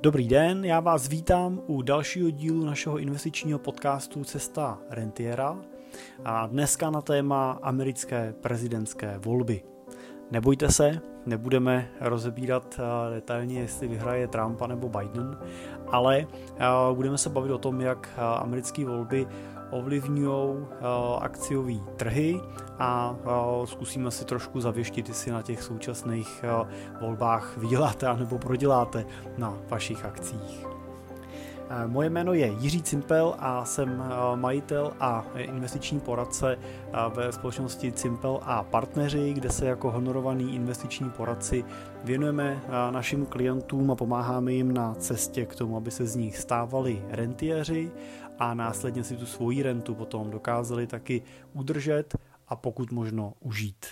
Dobrý den, já vás vítám u dalšího dílu našeho investičního podcastu Cesta Rentiera a dneska na téma americké prezidentské volby. Nebojte se, nebudeme rozebírat eh, detailně, jestli vyhraje Trump nebo Biden, ale eh, budeme se bavit o tom, jak eh, americké volby ovlivňují akciové trhy a zkusíme si trošku zavěštit, jestli na těch současných volbách vyděláte nebo proděláte na vašich akcích. Moje jméno je Jiří Cimpel a jsem majitel a investiční poradce ve společnosti Cimpel a partneři, kde se jako honorovaný investiční poradci věnujeme našim klientům a pomáháme jim na cestě k tomu, aby se z nich stávali rentiéři a následně si tu svoji rentu potom dokázali taky udržet a pokud možno užít.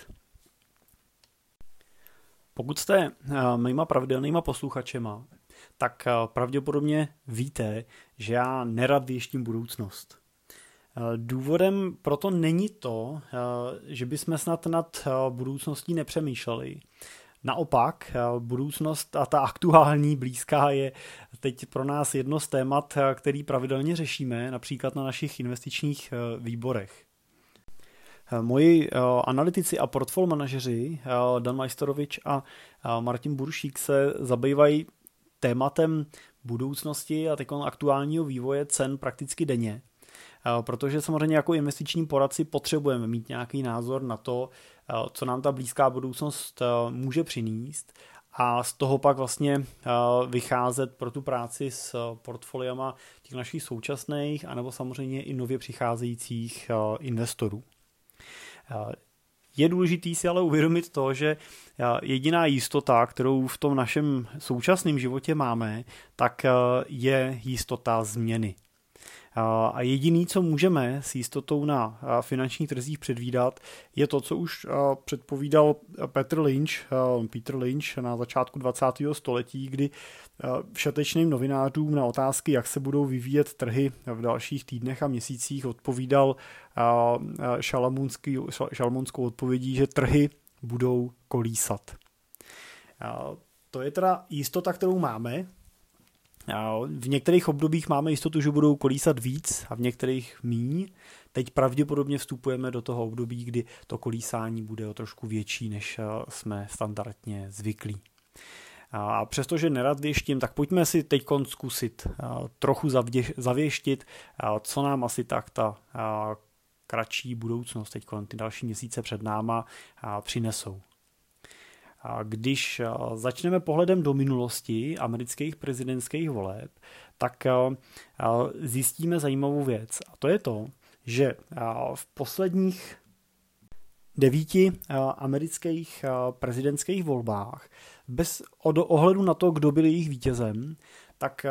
Pokud jste mýma pravidelnýma posluchačema, tak pravděpodobně víte, že já nerad věštím budoucnost. Důvodem proto není to, že bychom snad nad budoucností nepřemýšleli. Naopak, budoucnost a ta aktuální blízká je teď pro nás jedno z témat, který pravidelně řešíme, například na našich investičních výborech. Moji analytici a portfolio manažeři Dan Majstorovič a Martin Buršík se zabývají tématem budoucnosti a teď aktuálního vývoje cen prakticky denně. Protože samozřejmě jako investiční poradci potřebujeme mít nějaký názor na to, co nám ta blízká budoucnost může přinést a z toho pak vlastně vycházet pro tu práci s portfoliama těch našich současných anebo samozřejmě i nově přicházejících investorů. Je důležité si ale uvědomit to, že jediná jistota, kterou v tom našem současném životě máme, tak je jistota změny. A jediný, co můžeme s jistotou na finančních trzích předvídat, je to, co už předpovídal Petr Lynch, Peter Lynch na začátku 20. století, kdy všetečným novinářům na otázky, jak se budou vyvíjet trhy v dalších týdnech a měsících, odpovídal šalamunskou odpovědí, že trhy budou kolísat. To je teda jistota, kterou máme, v některých obdobích máme jistotu, že budou kolísat víc a v některých míň. Teď pravděpodobně vstupujeme do toho období, kdy to kolísání bude o trošku větší, než eh, jsme standardně zvyklí. A přestože nerad věštím, tak pojďme si teď zkusit eh, trochu zavěštit, eh, co nám asi tak ta kratší budoucnost teď ty další měsíce před náma přinesou. Když začneme pohledem do minulosti amerických prezidentských voleb, tak zjistíme zajímavou věc. A to je to, že v posledních devíti amerických prezidentských volbách, bez ohledu na to, kdo byl jejich vítězem, tak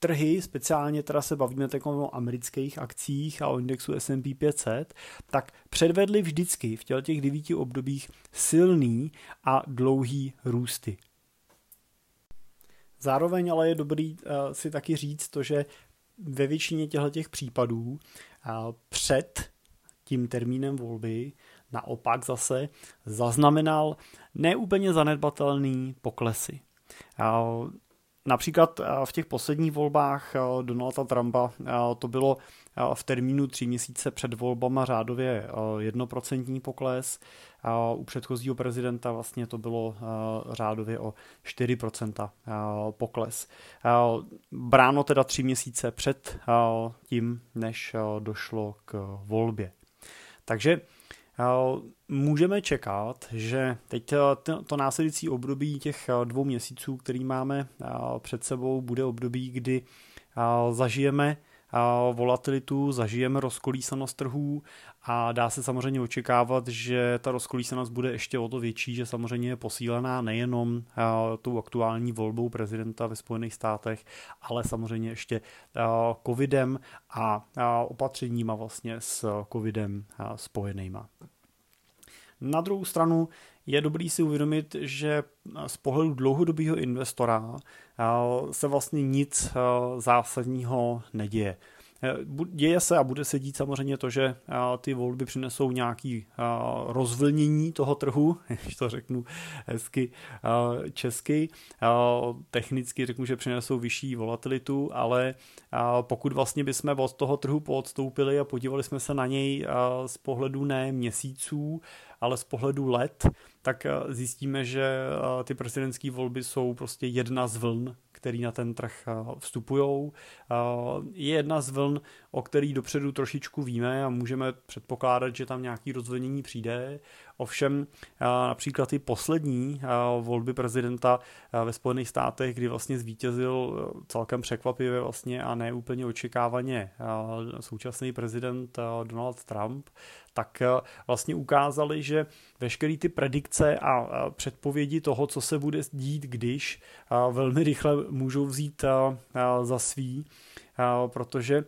trhy, speciálně teda se bavíme o amerických akcích a o indexu S&P 500, tak předvedly vždycky v těch devíti obdobích silný a dlouhý růsty. Zároveň ale je dobrý uh, si taky říct to, že ve většině těchto případů uh, před tím termínem volby naopak zase zaznamenal neúplně zanedbatelný poklesy. Uh, Například eh, v těch posledních volbách eh, Donalda Trumpa eh, to bylo v termínu tři měsíce před volbama řádově jednoprocentní pokles. U předchozího prezidenta vlastně to bylo řádově o 4% pokles. Bráno teda tři měsíce před tím, než došlo k volbě. Takže Můžeme čekat, že teď to následující období těch dvou měsíců, který máme před sebou, bude období, kdy zažijeme volatilitu, zažijeme rozkolísanost trhů a dá se samozřejmě očekávat, že ta rozkolísanost bude ještě o to větší, že samozřejmě je posílená nejenom tou aktuální volbou prezidenta ve Spojených státech, ale samozřejmě ještě covidem a opatřeníma vlastně s covidem spojenýma. Na druhou stranu je dobrý si uvědomit, že z pohledu dlouhodobého investora se vlastně nic zásadního neděje. Děje se a bude se dít samozřejmě to, že ty volby přinesou nějaký rozvlnění toho trhu, když to řeknu hezky česky. Technicky řeknu, že přinesou vyšší volatilitu, ale pokud vlastně bychom od toho trhu poodstoupili a podívali jsme se na něj z pohledu ne měsíců, ale z pohledu let, tak zjistíme, že ty prezidentské volby jsou prostě jedna z vln, který na ten trh vstupují. Je jedna z vln, o který dopředu trošičku víme a můžeme předpokládat, že tam nějaký rozvolnění přijde. Ovšem například ty poslední volby prezidenta ve Spojených státech, kdy vlastně zvítězil celkem překvapivě vlastně a ne úplně očekávaně současný prezident Donald Trump, tak vlastně ukázali, že veškeré ty predikce a předpovědi toho, co se bude dít, když velmi rychle můžou vzít za svý, protože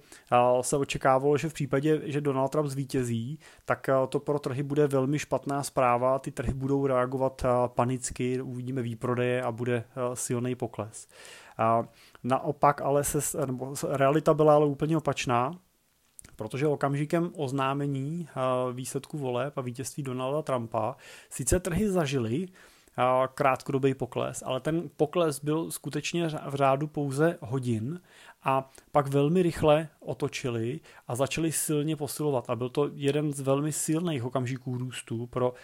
se očekávalo, že v případě, že Donald Trump zvítězí, tak to pro trhy bude velmi špatná zpráva, ty trhy budou reagovat panicky, uvidíme výprodeje a bude silný pokles. Naopak ale se, realita byla ale úplně opačná, protože okamžikem oznámení výsledku voleb a vítězství Donalda Trumpa sice trhy zažily krátkodobý pokles, ale ten pokles byl skutečně v řádu pouze hodin a pak velmi rychle otočili a začali silně posilovat. A byl to jeden z velmi silných okamžiků růstu pro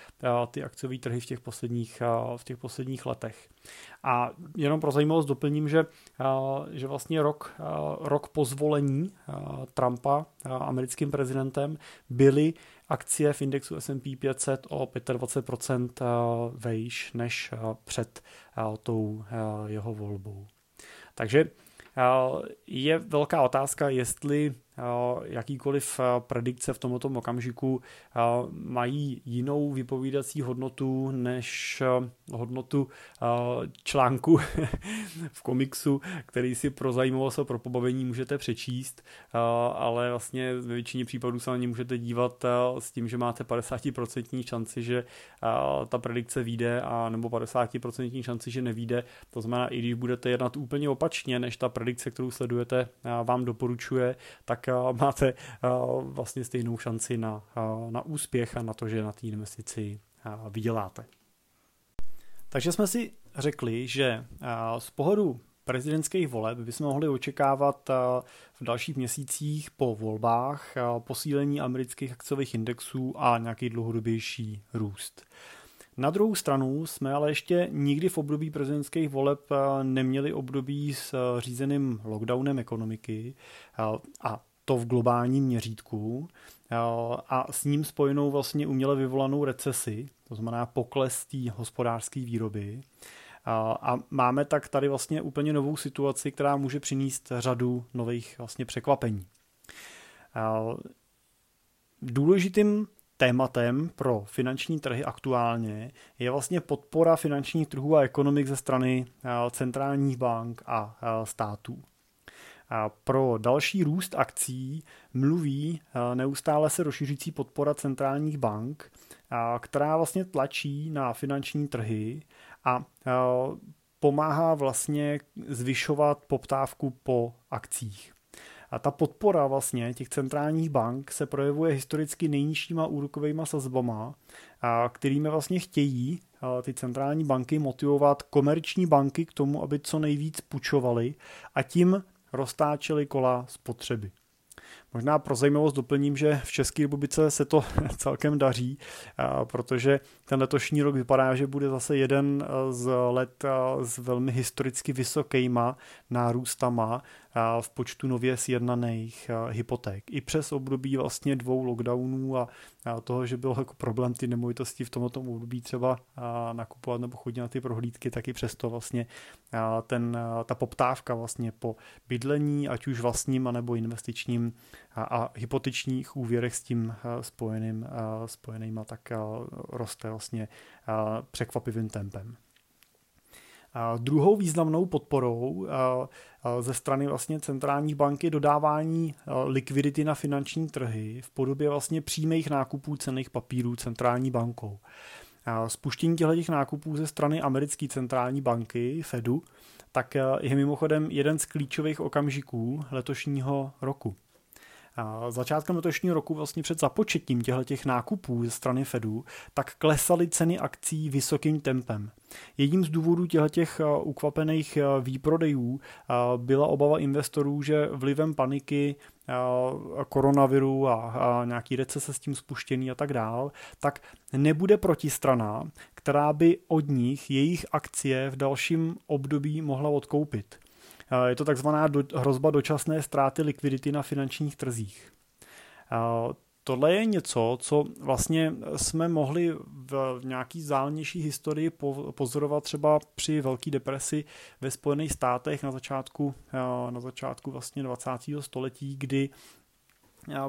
ty akciové trhy v těch posledních, v těch posledních letech. A jenom pro zajímavost doplním, že, že vlastně rok, rok po zvolení Trumpa americkým prezidentem byly akcie v indexu S&P 500 o 25% vejš než před tou jeho volbou. Takže je velká otázka, jestli jakýkoliv predikce v tomto okamžiku mají jinou vypovídací hodnotu než hodnotu článku v komiksu, který si pro zajímavost a pro pobavení můžete přečíst, ale vlastně ve většině případů se na ně můžete dívat s tím, že máte 50% šanci, že ta predikce vyjde a nebo 50% šanci, že nevíde. To znamená, i když budete jednat úplně opačně, než ta predikce, kterou sledujete, vám doporučuje, tak máte vlastně stejnou šanci na, na úspěch a na to, že na té investici vyděláte. Takže jsme si řekli, že z pohledu prezidentských voleb bychom mohli očekávat v dalších měsících po volbách posílení amerických akciových indexů a nějaký dlouhodobější růst. Na druhou stranu jsme ale ještě nikdy v období prezidentských voleb neměli období s řízeným lockdownem ekonomiky a to v globálním měřítku a s ním spojenou vlastně uměle vyvolanou recesi, to znamená pokles té hospodářské výroby. A máme tak tady vlastně úplně novou situaci, která může přinést řadu nových vlastně překvapení. Důležitým tématem pro finanční trhy aktuálně je vlastně podpora finančních trhů a ekonomik ze strany centrálních bank a států. A pro další růst akcí mluví neustále se rozšířící podpora centrálních bank, která vlastně tlačí na finanční trhy a pomáhá vlastně zvyšovat poptávku po akcích. A ta podpora vlastně těch centrálních bank se projevuje historicky nejnižšíma úrokovými sazbama, kterými vlastně chtějí ty centrální banky motivovat komerční banky k tomu, aby co nejvíc půjčovali a tím roztáčeli kola spotřeby. Možná pro zajímavost doplním, že v České republice se to celkem daří, protože ten letošní rok vypadá, že bude zase jeden z let s velmi historicky vysokýma nárůstama v počtu nově sjednaných hypoték. I přes období vlastně dvou lockdownů a toho, že byl jako problém ty nemovitosti v tomto období třeba nakupovat nebo chodit na ty prohlídky, tak i přesto vlastně ten, ta poptávka vlastně po bydlení, ať už vlastním, anebo investičním a, a hypotečních úvěrech s tím spojeným, spojenýma, tak roste vlastně překvapivým tempem. Druhou významnou podporou ze strany vlastně centrální banky dodávání likvidity na finanční trhy v podobě vlastně přímých nákupů cených papírů centrální bankou. Spuštění těchto nákupů ze strany americké centrální banky Fedu tak je mimochodem jeden z klíčových okamžiků letošního roku. Začátkem letošního roku vlastně před započetím těchto těch nákupů ze strany Fedu, tak klesaly ceny akcí vysokým tempem. Jedním z důvodů těch ukvapených výprodejů byla obava investorů, že vlivem paniky koronaviru a, a nějaký recese s tím spuštěný a tak dál, tak nebude protistrana, která by od nich jejich akcie v dalším období mohla odkoupit. Je to takzvaná do, hrozba dočasné ztráty likvidity na finančních trzích. Tohle je něco, co vlastně jsme mohli v nějaký zálnější historii pozorovat třeba při Velké depresi ve Spojených státech na začátku, na začátku vlastně 20. století, kdy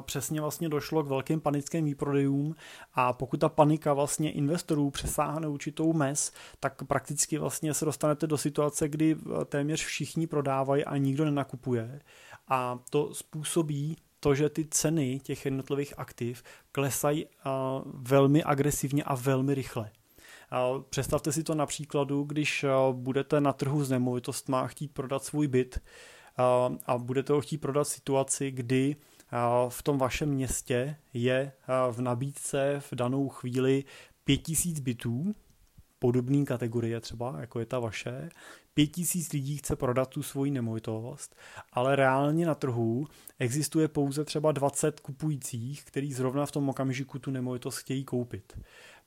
přesně vlastně došlo k velkým panickým výprodejům a pokud ta panika vlastně investorů přesáhne určitou mez, tak prakticky vlastně se dostanete do situace, kdy téměř všichni prodávají a nikdo nenakupuje a to způsobí to, že ty ceny těch jednotlivých aktiv klesají velmi agresivně a velmi rychle. Představte si to na příkladu, když budete na trhu s nemovitostmi chtít prodat svůj byt a budete ho chtít prodat v situaci, kdy v tom vašem městě je v nabídce v danou chvíli 5000 bytů, podobné kategorie třeba, jako je ta vaše, pět tisíc lidí chce prodat tu svoji nemovitost, ale reálně na trhu existuje pouze třeba 20 kupujících, který zrovna v tom okamžiku tu nemovitost chtějí koupit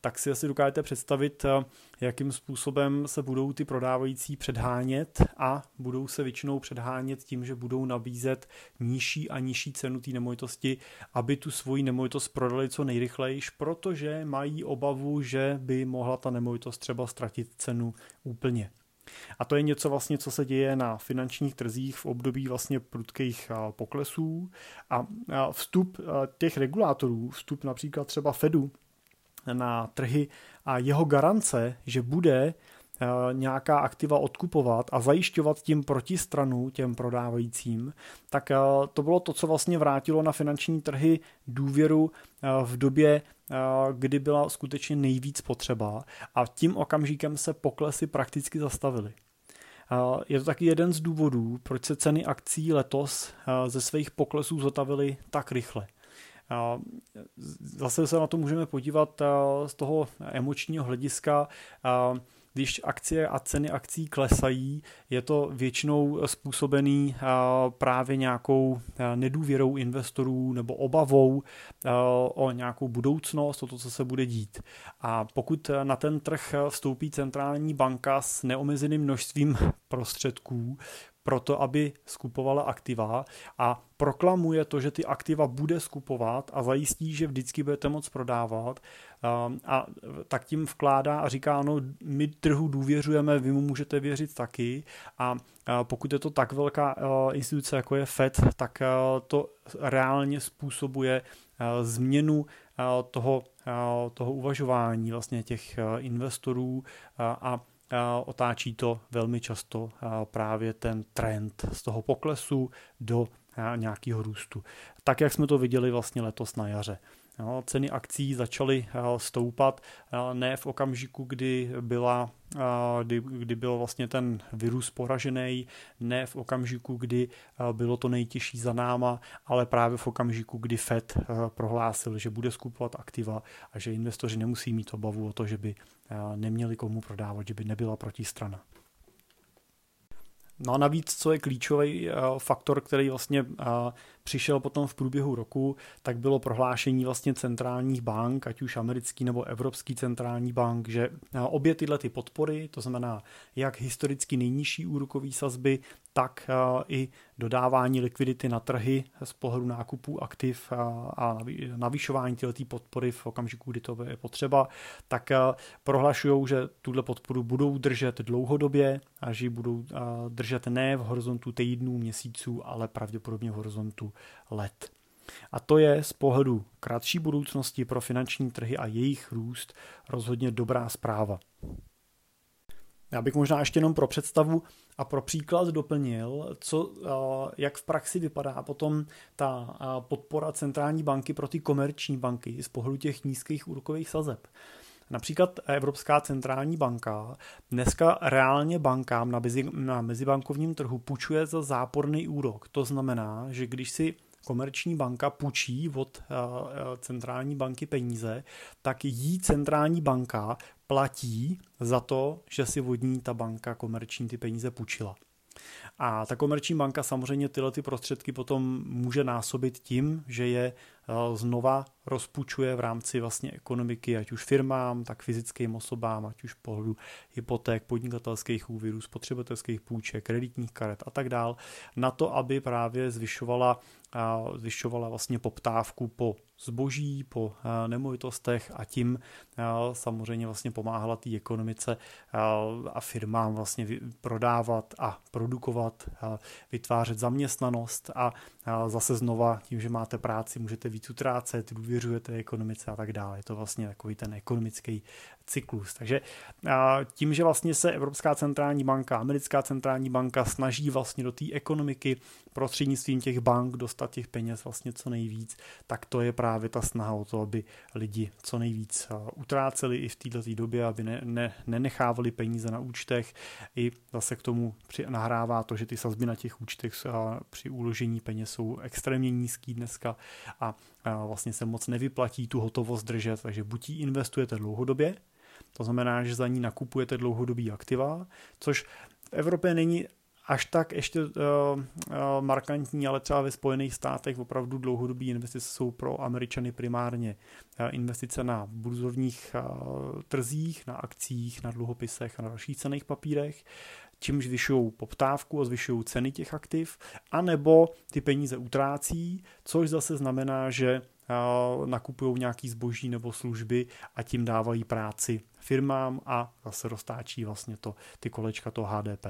tak si asi dokážete představit, eh, jakým způsobem se budou ty prodávající předhánět a budou se většinou předhánět tím, že budou nabízet nižší a nižší cenu té nemovitosti, aby tu svoji nemovitost prodali co nejrychleji, protože mají obavu, že by mohla ta nemovitost třeba ztratit cenu úplně. A to je něco vlastně, co se děje na finančních trzích v období vlastně prudkých poklesů. A vstup těch regulátorů, vstup například třeba Fedu na trhy a jeho garance, že bude nějaká aktiva odkupovat a zajišťovat tím protistranu těm prodávajícím, tak to bylo to, co vlastně vrátilo na finanční trhy důvěru v době, kdy byla skutečně nejvíc potřeba a tím okamžikem se poklesy prakticky zastavily. Je to taky jeden z důvodů, proč se ceny akcí letos ze svých poklesů zotavily tak rychle. Zase se na to můžeme podívat z toho emočního hlediska. Když akcie a ceny akcí klesají, je to většinou způsobený právě nějakou nedůvěrou investorů nebo obavou o nějakou budoucnost, o to, co se bude dít. A pokud na ten trh vstoupí centrální banka s neomezeným množstvím prostředků, proto, aby skupovala aktiva a proklamuje to, že ty aktiva bude skupovat a zajistí, že vždycky budete moc prodávat um, a tak tím vkládá a říká, no my trhu důvěřujeme, vy mu můžete věřit taky. A pokud je to tak velká uh, instituce, jako je FED, tak uh, to reálně způsobuje uh, změnu toho, toho uvažování vlastně těch investorů a otáčí to velmi často právě ten trend z toho poklesu do nějakého růstu. Tak, jak jsme to viděli vlastně letos na jaře. Ceny akcí začaly stoupat ne v okamžiku, kdy, byla, kdy, kdy byl vlastně ten virus poražený, ne v okamžiku, kdy bylo to nejtěžší za náma, ale právě v okamžiku, kdy Fed prohlásil, že bude skupovat aktiva a že investoři nemusí mít obavu o to, že by neměli komu prodávat, že by nebyla protistrana. No a navíc, co je klíčový faktor, který vlastně přišel potom v průběhu roku, tak bylo prohlášení vlastně centrálních bank, ať už americký nebo evropský centrální bank, že obě tyhle ty podpory, to znamená jak historicky nejnižší úrokový sazby, tak i dodávání likvidity na trhy z pohledu nákupů aktiv a navyšování této podpory v okamžiku, kdy to je potřeba, tak prohlašují, že tuhle podporu budou držet dlouhodobě a že ji budou držet ne v horizontu týdnů, měsíců, ale pravděpodobně v horizontu let. A to je z pohledu kratší budoucnosti pro finanční trhy a jejich růst rozhodně dobrá zpráva. Já bych možná ještě jenom pro představu a pro příklad doplnil, co, jak v praxi vypadá potom ta podpora centrální banky pro ty komerční banky z pohledu těch nízkých úrokových sazeb. Například Evropská centrální banka dneska reálně bankám na, mezi, mezibankovním trhu půjčuje za záporný úrok. To znamená, že když si komerční banka půjčí od centrální banky peníze, tak jí centrální banka platí za to, že si od ní ta banka komerční ty peníze půjčila. A ta komerční banka samozřejmě tyhle ty prostředky potom může násobit tím, že je Eh, znova rozpučuje v rámci vlastně ekonomiky, ať už firmám, tak fyzickým osobám, ať už pohledu hypoték, podnikatelských úvěrů, spotřebitelských půjček, kreditních karet a tak dál, na to, aby právě zvyšovala, eh, zvyšovala vlastně poptávku po zboží, po eh, nemovitostech a tím samozřejmě vlastně pomáhala té ekonomice a firmám vlastně prodávat a produkovat, vytvářet zaměstnanost a zase znova tím, že máte práci, můžete víc utrácet, důvěřujete ekonomice a tak dále. Je to vlastně takový ten ekonomický cyklus. Takže tím, že vlastně se Evropská centrální banka, Americká centrální banka snaží vlastně do té ekonomiky prostřednictvím těch bank dostat těch peněz vlastně co nejvíc, tak to je právě ta snaha o to, aby lidi co nejvíc utráceli i v této době, aby ne, ne, nenechávali peníze na účtech. I zase k tomu při, nahrává to, že ty sazby na těch účtech při uložení peněz jsou extrémně nízký dneska a vlastně se moc nevyplatí tu hotovost držet, takže buď ji investujete dlouhodobě, to znamená, že za ní nakupujete dlouhodobý aktiva, což v Evropě není až tak ještě uh, uh, markantní, ale třeba ve Spojených státech opravdu dlouhodobý investice jsou pro Američany primárně uh, investice na burzovních uh, trzích, na akcích, na dluhopisech a na dalších cených papírech, čímž zvyšují poptávku a zvyšují ceny těch aktiv, anebo ty peníze utrácí, což zase znamená, že nakupují nějaký zboží nebo služby a tím dávají práci firmám a zase roztáčí vlastně to, ty kolečka toho HDP.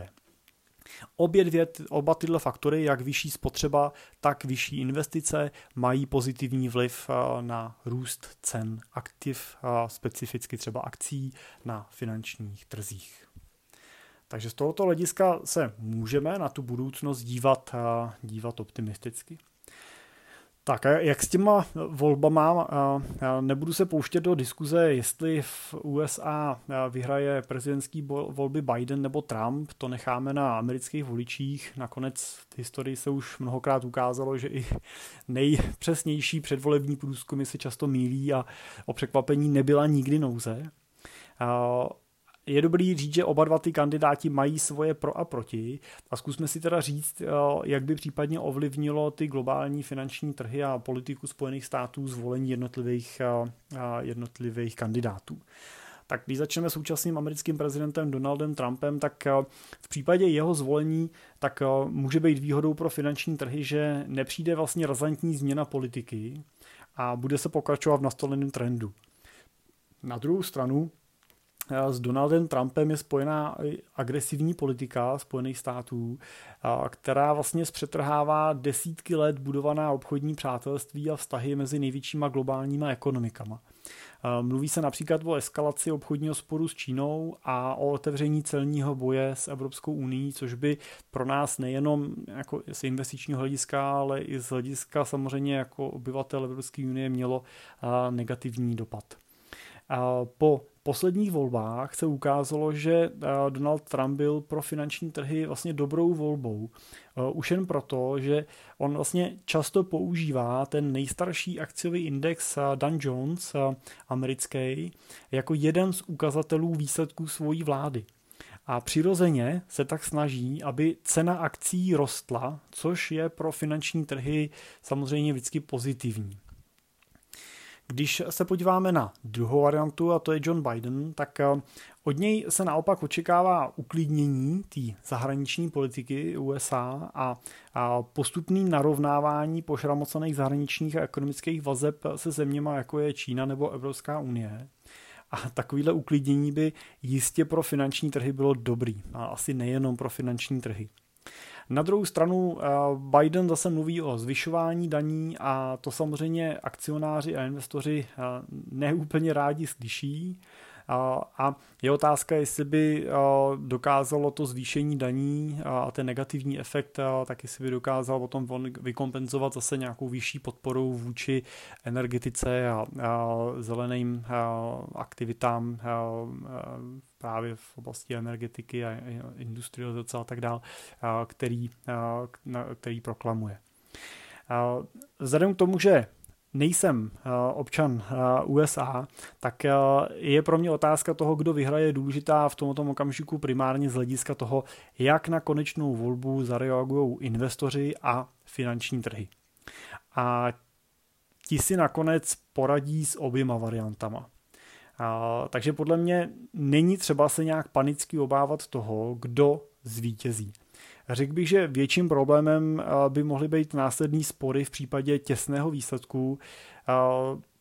Obě dvě, oba tyhle faktory, jak vyšší spotřeba, tak vyšší investice, mají pozitivní vliv na růst cen aktiv, specificky třeba akcí na finančních trzích. Takže z tohoto hlediska se můžeme na tu budoucnost dívat, dívat optimisticky. Tak jak s těma volbama, nebudu se pouštět do diskuze, jestli v USA vyhraje prezidentský volby Biden nebo Trump, to necháme na amerických voličích. Nakonec v historii se už mnohokrát ukázalo, že i nejpřesnější předvolební průzkumy se často mílí a o překvapení nebyla nikdy nouze je dobrý říct, že oba dva ty kandidáti mají svoje pro a proti a zkusme si teda říct, eh, jak by případně ovlivnilo ty globální finanční trhy a politiku Spojených států zvolení jednotlivých, eh, eh, jednotlivých kandidátů. Tak když začneme současným americkým prezidentem Donaldem Trumpem, tak v případě jeho zvolení tak může být výhodou pro finanční trhy, že nepřijde vlastně razantní změna politiky a bude se pokračovat v nastoleném trendu. Na druhou stranu s Donaldem Trumpem je spojená agresivní politika Spojených států, která vlastně zpřetrhává desítky let budovaná obchodní přátelství a vztahy mezi největšíma globálníma ekonomikama. Mluví se například o eskalaci obchodního sporu s Čínou a o otevření celního boje s Evropskou uní, což by pro nás nejenom jako z investičního hlediska, ale i z hlediska samozřejmě jako obyvatel Evropské unie mělo negativní dopad. Po posledních volbách se ukázalo, že eh, Donald Trump byl pro finanční trhy vlastně dobrou volbou. Eh, už jen proto, že on vlastně často používá ten nejstarší akciový index eh, Dan Jones americký jako jeden z ukazatelů výsledků svojí vlády. A přirozeně se tak snaží, aby cena akcí rostla, což je pro finanční trhy samozřejmě vždycky pozitivní. Když se podíváme na druhou variantu, a to je John Biden, tak eh, od něj se naopak očekává uklidnění té zahraniční politiky USA a, postupný narovnávání pošramocených zahraničních a ekonomických vazeb se zeměma, jako je Čína nebo Evropská unie. A takovýhle uklidnění by jistě pro finanční trhy bylo dobrý. A asi nejenom pro finanční trhy. Na druhou stranu eh, Biden zase mluví o zvyšování daní a to samozřejmě akcionáři a investoři eh, neúplně rádi slyší. A je otázka, jestli by dokázalo to zvýšení daní a ten negativní efekt, tak jestli by dokázal potom vykompenzovat zase nějakou vyšší podporou vůči energetice a zeleným aktivitám právě v oblasti energetiky a industrializace a tak dále, který, který proklamuje. Vzhledem k tomu, že nejsem občan USA, tak je pro mě otázka toho, kdo vyhraje důležitá v tomto okamžiku primárně z hlediska toho, jak na konečnou volbu zareagují investoři a finanční trhy. A ti si nakonec poradí s oběma variantama. Takže podle mě není třeba se nějak panicky obávat toho, kdo zvítězí. Řekl bych, že větším problémem by mohly být následní spory v případě těsného výsledku.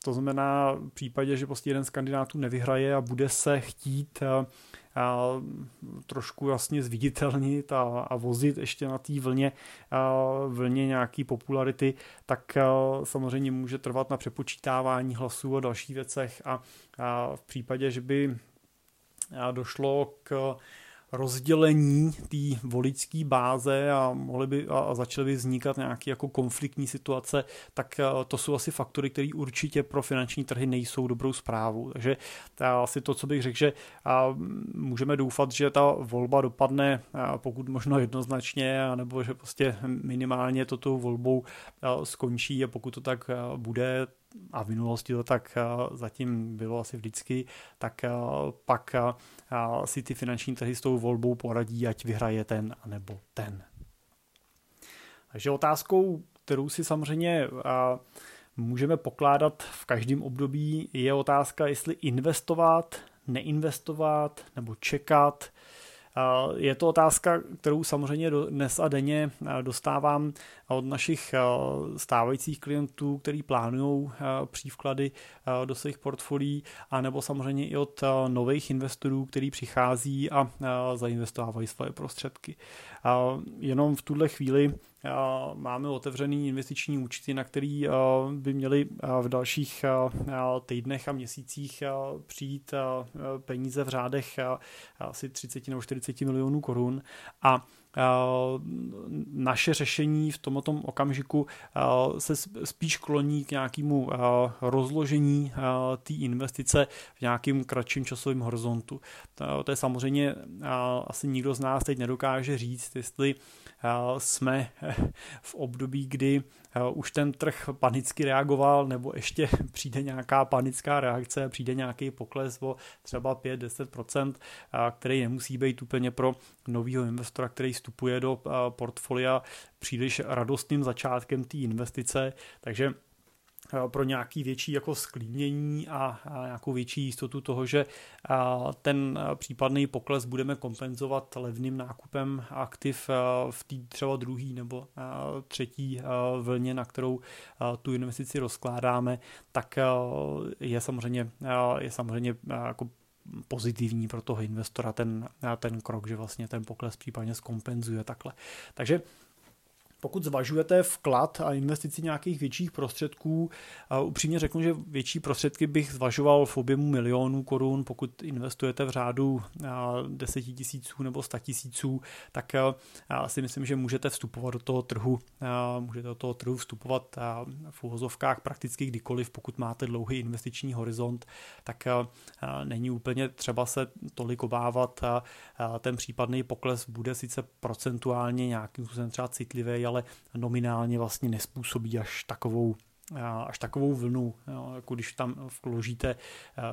To znamená v případě, že prostě jeden z kandidátů nevyhraje a bude se chtít a trošku jasně zviditelnit a, a vozit ještě na té vlně, a vlně nějaký popularity, tak a, samozřejmě může trvat na přepočítávání hlasů a dalších věcech a, a v případě, že by došlo k rozdělení té voličské báze a, mohly by, a začaly by vznikat nějaké jako konfliktní situace, tak eh, to jsou asi faktory, které určitě pro finanční trhy nejsou dobrou zprávou. Takže to asi to, co bych řekl, že můžeme doufat, že ta volba dopadne pokud možno jednoznačně, nebo že prostě minimálně to tou volbou skončí a pokud to tak bude, a v minulosti to tak eh, zatím bylo asi vždycky, tak eh, pak eh, si ty finanční trhy s tou volbou poradí, ať vyhraje ten nebo ten. Takže otázkou, kterou si samozřejmě můžeme pokládat v každém období, je otázka, jestli investovat, neinvestovat nebo čekat, je to otázka, kterou samozřejmě dnes a denně dostávám od našich stávajících klientů, který plánují přívklady do svých portfolií, anebo samozřejmě i od nových investorů, který přichází a zainvestovávají svoje prostředky. Jenom v tuhle chvíli máme otevřený investiční účty, na který by měli v dalších týdnech a měsících přijít peníze v řádech asi 30 nebo 40 milionů korun. A naše řešení v tomto okamžiku se spíš kloní k nějakému rozložení té investice v nějakém kratším časovém horizontu. To je samozřejmě asi nikdo z nás teď nedokáže říct, jestli jsme v období, kdy už ten trh panicky reagoval, nebo ještě přijde nějaká panická reakce, přijde nějaký pokles o třeba 5-10%, který nemusí být úplně pro nového investora, který vstupuje do portfolia příliš radostným začátkem té investice, takže pro nějaký větší jako sklínění a, nějakou větší jistotu toho, že ten případný pokles budeme kompenzovat levným nákupem aktiv v té třeba druhé nebo třetí vlně, na kterou tu investici rozkládáme, tak je samozřejmě, je samozřejmě jako pozitivní pro toho investora ten, ten krok, že vlastně ten pokles případně zkompenzuje takhle. Takže pokud zvažujete vklad a investici nějakých větších prostředků, upřímně řeknu, že větší prostředky bych zvažoval v objemu milionů korun, pokud investujete v řádu 10 tisíců nebo 100 tisíců, tak si myslím, že můžete vstupovat do toho trhu, můžete do toho trhu vstupovat v uvozovkách prakticky kdykoliv, pokud máte dlouhý investiční horizont, tak není úplně třeba se tolik obávat. Ten případný pokles bude sice procentuálně nějakým způsobem třeba citlivý, ale nominálně vlastně nespůsobí až takovou až takovou vlnu, jako když tam vložíte,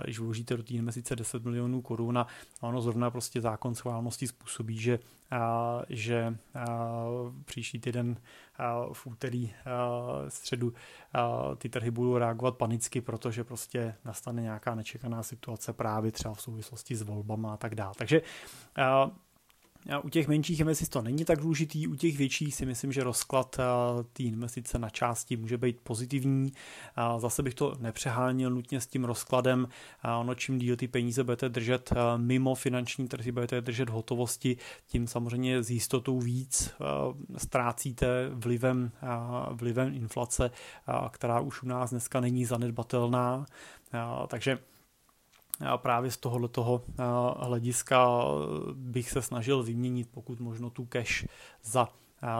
když vložíte do té investice 10 milionů korun a ono zrovna prostě zákon schválnosti způsobí, že, že příští týden v úterý středu ty trhy budou reagovat panicky, protože prostě nastane nějaká nečekaná situace právě třeba v souvislosti s volbama a tak dále. Takže a, u těch menších investic to není tak důležitý, u těch větších si myslím, že rozklad eh, té investice na části může být pozitivní. Zase bych to nepřeháněl nutně s tím rozkladem. Ono čím díl ty peníze budete držet eh, mimo finanční trhy, budete držet hotovosti, tím samozřejmě s jistotou víc eh, ztrácíte vlivem, vlivem inflace, která už u nás dneska není zanedbatelná. Takže a právě z tohoto hlediska bych se snažil vyměnit pokud možno tu cash za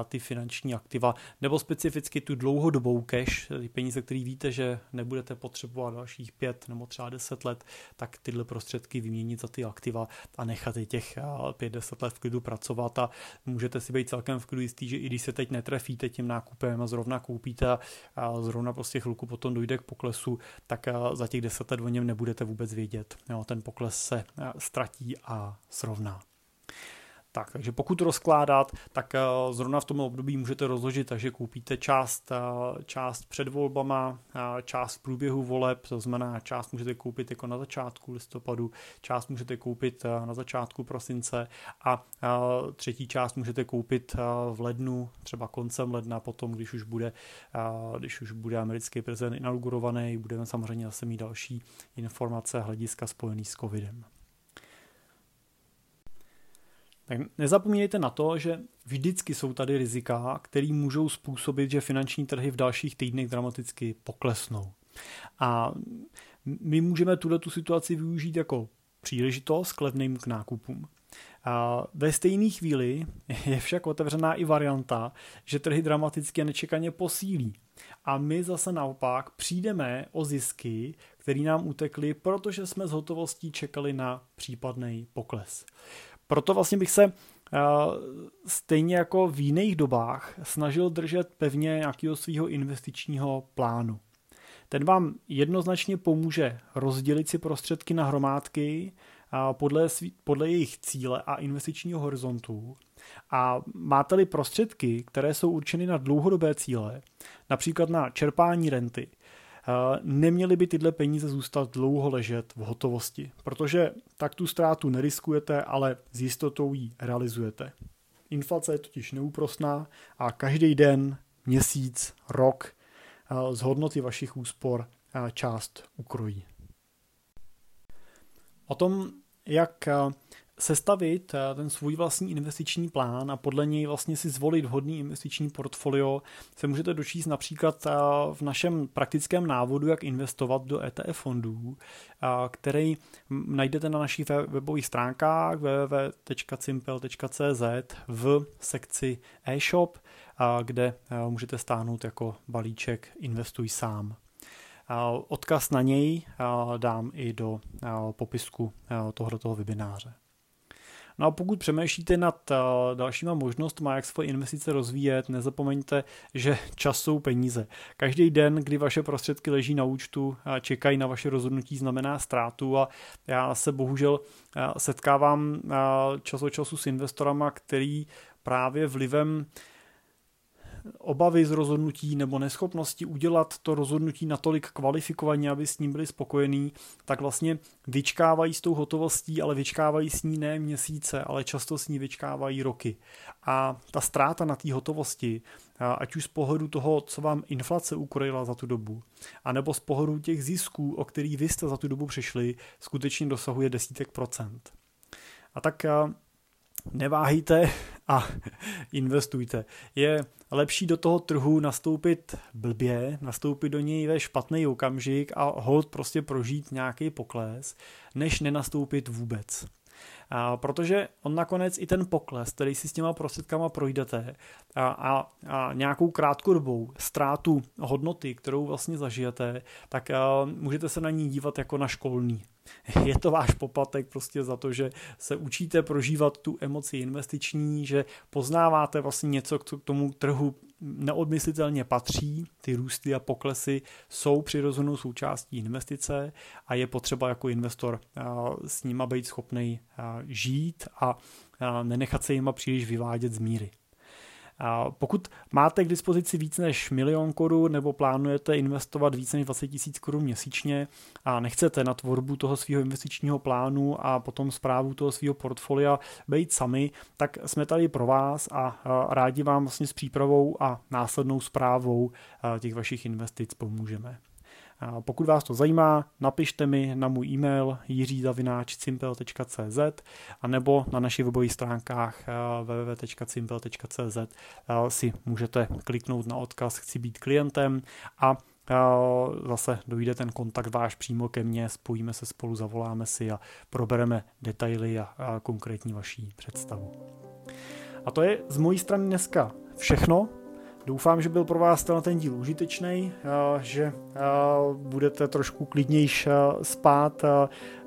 ty finanční aktiva, nebo specificky tu dlouhodobou cash, ty peníze, které víte, že nebudete potřebovat dalších pět nebo třeba deset let, tak tyhle prostředky vyměnit za ty aktiva a nechat je těch pět, deset let v klidu pracovat a můžete si být celkem v klidu jistý, že i když se teď netrefíte tím nákupem a zrovna koupíte a zrovna prostě chvilku potom dojde k poklesu, tak za těch deset let o něm nebudete vůbec vědět. Jo, ten pokles se ztratí a srovná. Tak, takže pokud rozkládat, tak eh, zrovna v tom období můžete rozložit, takže koupíte část, eh, část před volbama, eh, část v průběhu voleb, to znamená část můžete koupit jako na začátku listopadu, část můžete koupit na začátku prosince a třetí část můžete koupit v lednu, třeba koncem ledna, potom, když už bude, když už bude americký prezident inaugurovaný, budeme samozřejmě zase mít další informace hlediska spojený s covidem. Tak nezapomínejte na to, že vždycky jsou tady rizika, které můžou způsobit, že finanční trhy v dalších týdnech dramaticky poklesnou. A my můžeme tuto tu situaci využít jako příležitost k levným k nákupům. A ve stejné chvíli je však otevřená i varianta, že trhy dramaticky a nečekaně posílí. A my zase naopak přijdeme o zisky, které nám utekly, protože jsme z hotovostí čekali na případný pokles. Proto vlastně bych se eh, stejně jako v jiných dobách snažil držet pevně nějakého svého investičního plánu. Ten vám jednoznačně pomůže rozdělit si prostředky na hromádky podle, svý, podle jejich cíle a investičního horizontu. A máte-li prostředky, které jsou určeny na dlouhodobé cíle, například na čerpání renty, neměly by tyhle peníze zůstat dlouho ležet v hotovosti, protože tak tu ztrátu neriskujete, ale s jistotou ji realizujete. Inflace je totiž neúprostná a každý den, měsíc, rok z hodnoty vašich úspor část ukrojí. O tom, jak sestavit eh, ten svůj vlastní investiční plán a podle něj vlastně si zvolit vhodný investiční portfolio, se můžete dočíst například eh, v našem praktickém návodu, jak investovat do ETF fondů, eh, který najdete na našich webových stránkách www.simple.cz v sekci e-shop, kde můžete stáhnout jako balíček Investuj sám. Odkaz na něj dám i do popisku tohoto webináře. No a pokud přemýšlíte nad uh, dalšíma možnostmi, jak svoje investice rozvíjet, nezapomeňte, že čas jsou peníze. Každý den, kdy vaše prostředky leží na účtu a čekají na vaše rozhodnutí, znamená ztrátu a já se bohužel uh, setkávám uh, čas od času s investorama, který právě vlivem obavy z rozhodnutí nebo neschopnosti udělat to rozhodnutí natolik kvalifikovaně, aby s ním byli spokojení, tak vlastně vyčkávají s tou hotovostí, ale vyčkávají s ní ne měsíce, ale často s ní vyčkávají roky. A ta ztráta na té hotovosti, ať už z pohledu toho, co vám inflace ukrojila za tu dobu, anebo z pohledu těch zisků, o který vy jste za tu dobu přišli, skutečně dosahuje desítek procent. A tak neváhejte a investujte. Je lepší do toho trhu nastoupit blbě, nastoupit do něj ve špatný okamžik a hold prostě prožít nějaký pokles, než nenastoupit vůbec. A protože on nakonec i ten pokles, který si s těma prostředkama projdete a, a, a nějakou krátkodobou ztrátu hodnoty, kterou vlastně zažijete, tak a, můžete se na ní dívat jako na školní. Je to váš poplatek prostě za to, že se učíte prožívat tu emoci investiční, že poznáváte vlastně něco k tomu trhu neodmyslitelně patří, ty růsty a poklesy jsou přirozenou součástí investice a je potřeba jako investor s nima být schopný žít a nenechat se jima příliš vyvádět z míry. Pokud máte k dispozici víc než milion korun nebo plánujete investovat více než 20 tisíc korun měsíčně a nechcete na tvorbu toho svého investičního plánu a potom zprávu toho svého portfolia být sami, tak jsme tady pro vás a rádi vám vlastně s přípravou a následnou zprávou těch vašich investic pomůžeme. Pokud vás to zajímá, napište mi na můj e-mail jiřizavináč.simple.cz a nebo na našich webových stránkách eh, www.simple.cz eh, si můžete kliknout na odkaz Chci být klientem a eh, zase dojde ten kontakt váš přímo ke mně, spojíme se spolu, zavoláme si a probereme detaily a, konkrétní vaší představu. A to je z mojí strany dneska všechno. Doufám, že byl pro vás ten díl užitečný, že budete trošku klidnější spát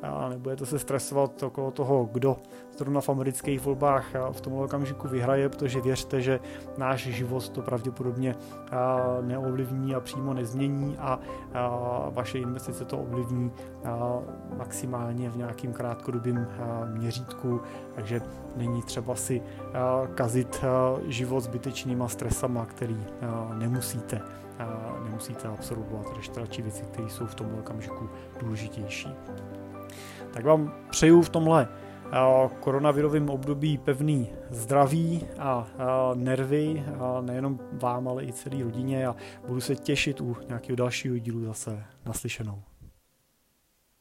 a nebudete se stresovat okolo toho, kdo zrovna v amerických volbách v tomhle okamžiku vyhraje, protože věřte, že náš život to pravděpodobně neovlivní a přímo nezmění a vaše investice to ovlivní maximálně v nějakým krátkodobým měřítku, takže není třeba si kazit život zbytečnýma stresama, který nemusíte nemusíte absorbovat, řešte radši věci, které jsou v tomhle okamžiku důležitější. Tak vám přeju v tomhle koronavirovém období pevný zdraví a nervy, nejenom vám, ale i celé rodině a budu se těšit u nějakého dalšího dílu zase naslyšenou.